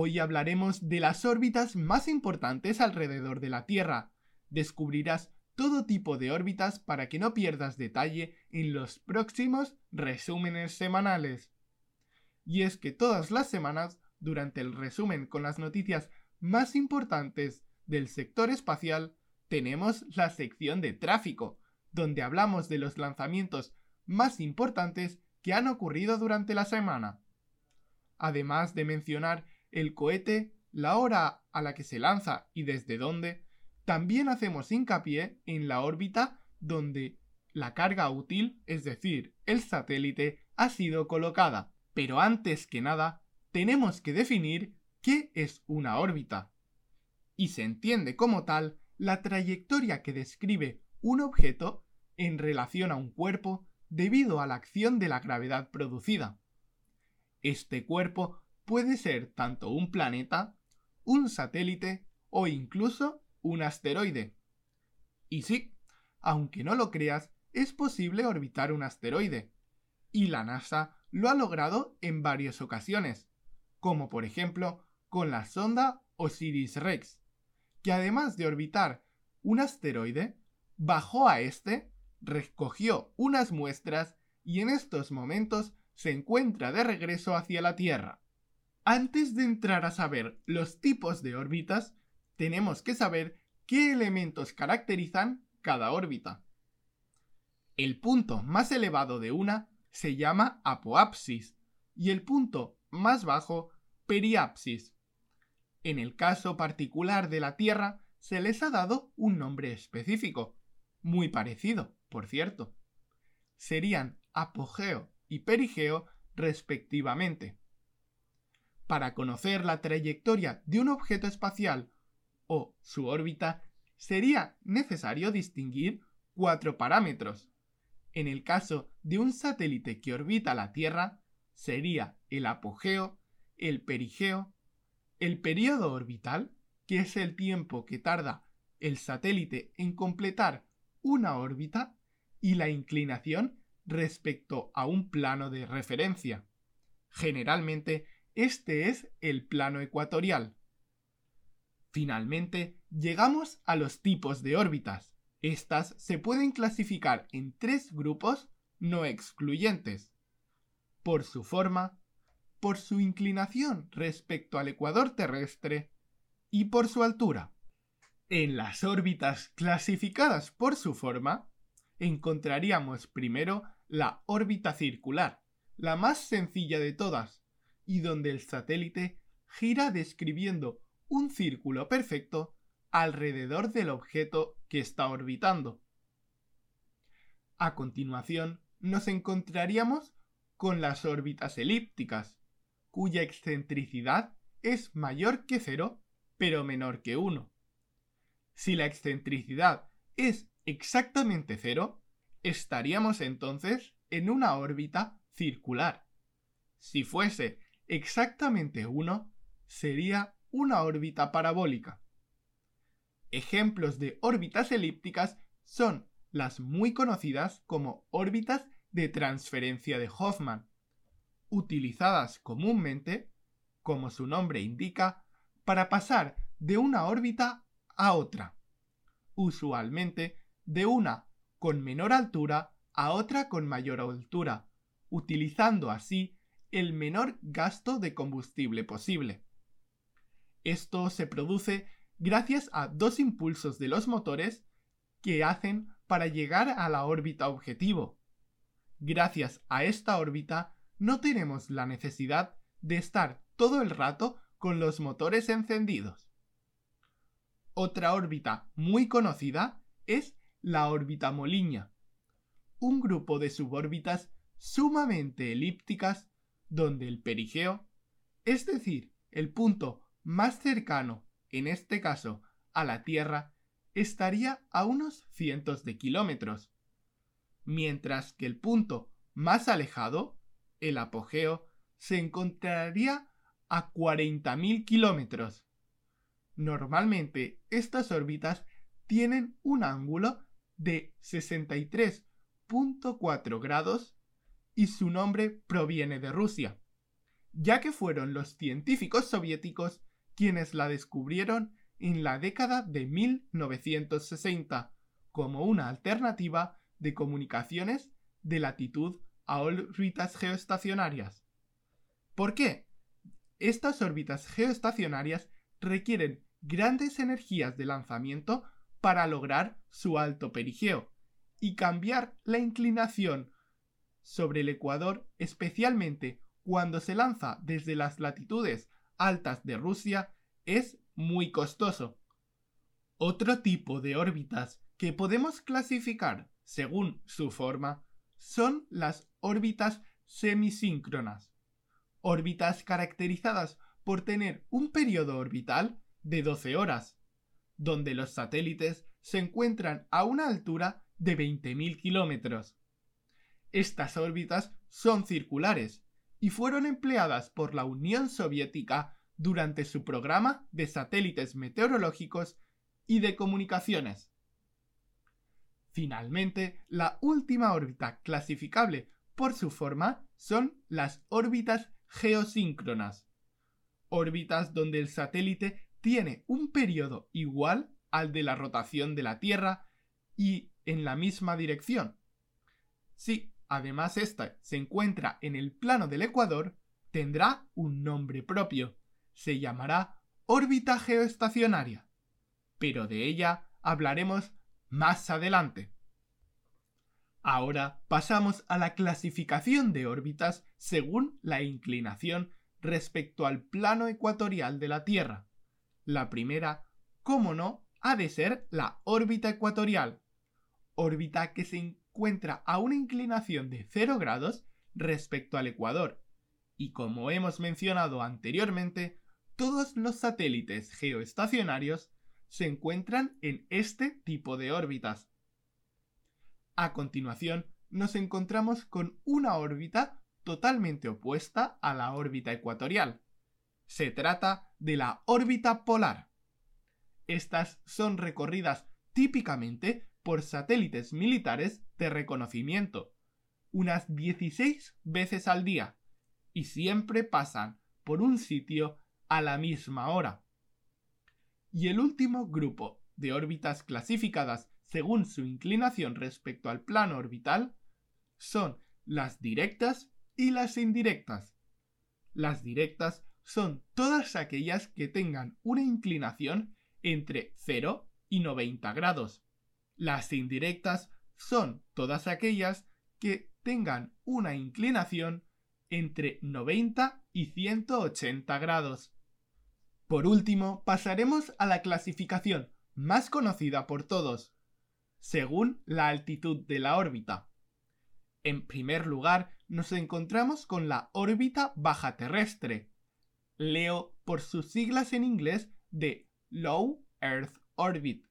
Hoy hablaremos de las órbitas más importantes alrededor de la Tierra. Descubrirás todo tipo de órbitas para que no pierdas detalle en los próximos resúmenes semanales. Y es que todas las semanas, durante el resumen con las noticias más importantes del sector espacial, tenemos la sección de tráfico, donde hablamos de los lanzamientos más importantes que han ocurrido durante la semana. Además de mencionar el cohete, la hora a la que se lanza y desde dónde, también hacemos hincapié en la órbita donde la carga útil, es decir, el satélite, ha sido colocada. Pero antes que nada, tenemos que definir qué es una órbita. Y se entiende como tal la trayectoria que describe un objeto en relación a un cuerpo debido a la acción de la gravedad producida. Este cuerpo puede ser tanto un planeta, un satélite o incluso un asteroide. Y sí, aunque no lo creas, es posible orbitar un asteroide. Y la NASA lo ha logrado en varias ocasiones, como por ejemplo con la sonda Osiris-Rex, que además de orbitar un asteroide, bajó a este, recogió unas muestras y en estos momentos se encuentra de regreso hacia la Tierra. Antes de entrar a saber los tipos de órbitas, tenemos que saber qué elementos caracterizan cada órbita. El punto más elevado de una se llama apoapsis y el punto más bajo periapsis. En el caso particular de la Tierra se les ha dado un nombre específico, muy parecido, por cierto. Serían apogeo y perigeo respectivamente. Para conocer la trayectoria de un objeto espacial o su órbita, sería necesario distinguir cuatro parámetros. En el caso de un satélite que orbita la Tierra, sería el apogeo, el perigeo, el periodo orbital, que es el tiempo que tarda el satélite en completar una órbita, y la inclinación respecto a un plano de referencia. Generalmente, este es el plano ecuatorial. Finalmente, llegamos a los tipos de órbitas. Estas se pueden clasificar en tres grupos no excluyentes. Por su forma, por su inclinación respecto al ecuador terrestre y por su altura. En las órbitas clasificadas por su forma, encontraríamos primero la órbita circular, la más sencilla de todas, y donde el satélite gira describiendo un círculo perfecto alrededor del objeto que está orbitando. A continuación, nos encontraríamos con las órbitas elípticas, cuya excentricidad es mayor que cero, pero menor que 1. Si la excentricidad es exactamente cero, estaríamos entonces en una órbita circular. Si fuese exactamente 1, sería una órbita parabólica. Ejemplos de órbitas elípticas son las muy conocidas como órbitas de transferencia de Hoffman, utilizadas comúnmente, como su nombre indica, para pasar de una órbita a otra. Usualmente de una con menor altura a otra con mayor altura, utilizando así el menor gasto de combustible posible. Esto se produce gracias a dos impulsos de los motores que hacen para llegar a la órbita objetivo. Gracias a esta órbita no tenemos la necesidad de estar todo el rato con los motores encendidos. Otra órbita muy conocida es la órbita Moliña, un grupo de subórbitas sumamente elípticas donde el perigeo, es decir, el punto más cercano, en este caso, a la Tierra, estaría a unos cientos de kilómetros, mientras que el punto más alejado, el apogeo, se encontraría a 40.000 kilómetros. Normalmente estas órbitas tienen un ángulo de 63.4 grados y su nombre proviene de Rusia. ya que fueron los científicos soviéticos quienes la descubrieron en la década de 1960 como una alternativa de comunicaciones de latitud a órbitas geoestacionarias. ¿Por qué? Estas órbitas geoestacionarias requieren grandes energías de lanzamiento para lograr su alto perigeo y cambiar la inclinación sobre el ecuador, especialmente cuando se lanza desde las latitudes altas de Rusia, es muy costoso. Otro tipo de órbitas que podemos clasificar según su forma son las órbitas semisíncronas, órbitas caracterizadas por tener un periodo orbital de 12 horas, donde los satélites se encuentran a una altura de 20.000 kilómetros. Estas órbitas son circulares y fueron empleadas por la Unión Soviética durante su programa de satélites meteorológicos y de comunicaciones. Finalmente, la última órbita clasificable por su forma son las órbitas geosíncronas, órbitas donde el satélite tiene un periodo igual al de la rotación de la Tierra y en la misma dirección. Si además ésta se encuentra en el plano del Ecuador, tendrá un nombre propio. Se llamará órbita geoestacionaria. Pero de ella hablaremos más adelante. Ahora pasamos a la clasificación de órbitas según la inclinación respecto al plano ecuatorial de la Tierra. La primera, cómo no, ha de ser la órbita ecuatorial, órbita que se encuentra a una inclinación de 0 grados respecto al ecuador, y como hemos mencionado anteriormente, todos los satélites geoestacionarios se encuentran en este tipo de órbitas. A continuación, nos encontramos con una órbita totalmente opuesta a la órbita ecuatorial, se trata de la órbita polar. Estas son recorridas típicamente por satélites militares de reconocimiento, unas 16 veces al día, y siempre pasan por un sitio a la misma hora. Y el último grupo de órbitas clasificadas según su inclinación respecto al plano orbital son las directas y las indirectas. Las directas son todas aquellas que tengan una inclinación entre 0 y 90 grados. Las indirectas son todas aquellas que tengan una inclinación entre 90 y 180 grados. Por último, pasaremos a la clasificación más conocida por todos, según la altitud de la órbita. En primer lugar, nos encontramos con la órbita baja terrestre, leo por sus siglas en inglés de Low Earth Orbit.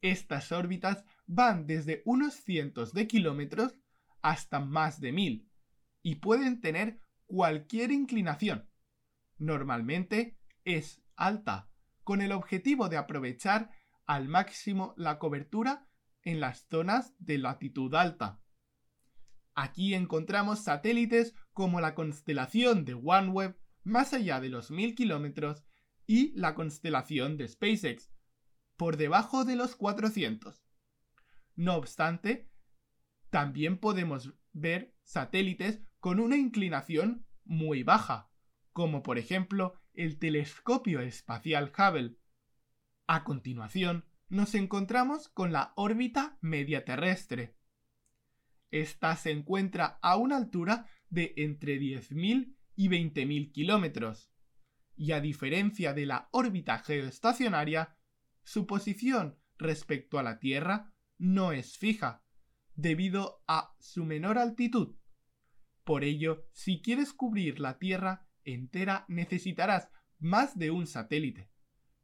Estas órbitas van desde unos cientos de kilómetros hasta más de mil y pueden tener cualquier inclinación. Normalmente es alta, con el objetivo de aprovechar al máximo la cobertura en las zonas de latitud alta. Aquí encontramos satélites como la constelación de OneWeb más allá de los 1000 kilómetros y la constelación de SpaceX, por debajo de los 400. No obstante, también podemos ver satélites con una inclinación muy baja, como por ejemplo el telescopio espacial Hubble. A continuación, nos encontramos con la órbita media terrestre. Esta se encuentra a una altura de entre 10.000 y 20.000 kilómetros. Y a diferencia de la órbita geoestacionaria, su posición respecto a la Tierra no es fija, debido a su menor altitud. Por ello, si quieres cubrir la Tierra entera necesitarás más de un satélite,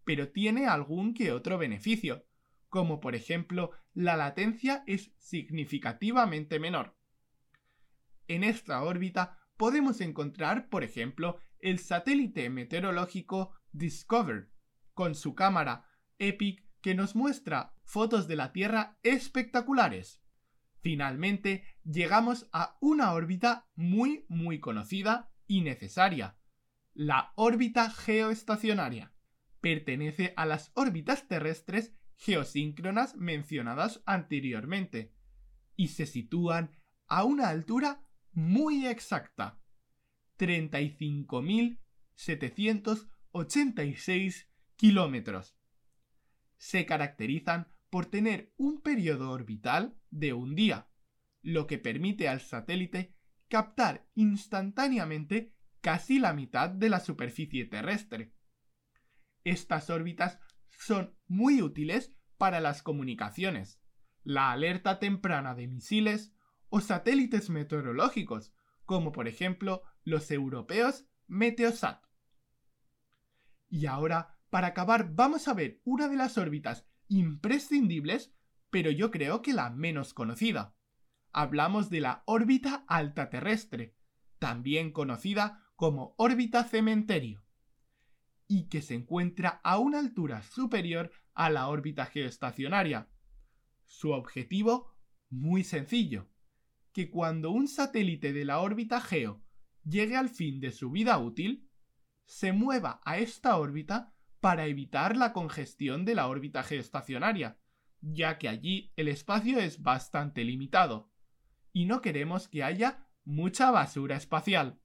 pero tiene algún que otro beneficio, como por ejemplo la latencia es significativamente menor. En esta órbita podemos encontrar, por ejemplo, el satélite meteorológico Discover, con su cámara EPIC que nos muestra fotos de la Tierra espectaculares. Finalmente, llegamos a una órbita muy muy conocida y necesaria, la órbita geoestacionaria. Pertenece a las órbitas terrestres geosíncronas mencionadas anteriormente y se sitúan a una altura muy exacta, 35.786 kilómetros. Se caracterizan por tener un periodo orbital de un día, lo que permite al satélite captar instantáneamente casi la mitad de la superficie terrestre. Estas órbitas son muy útiles para las comunicaciones, la alerta temprana de misiles o satélites meteorológicos, como por ejemplo los europeos Meteosat. Y ahora, para acabar, vamos a ver una de las órbitas imprescindibles, pero yo creo que la menos conocida. Hablamos de la órbita alta terrestre, también conocida como órbita cementerio, y que se encuentra a una altura superior a la órbita geoestacionaria. Su objetivo, muy sencillo, que cuando un satélite de la órbita geo llegue al fin de su vida útil, se mueva a esta órbita para evitar la congestión de la órbita geoestacionaria, ya que allí el espacio es bastante limitado, y no queremos que haya mucha basura espacial.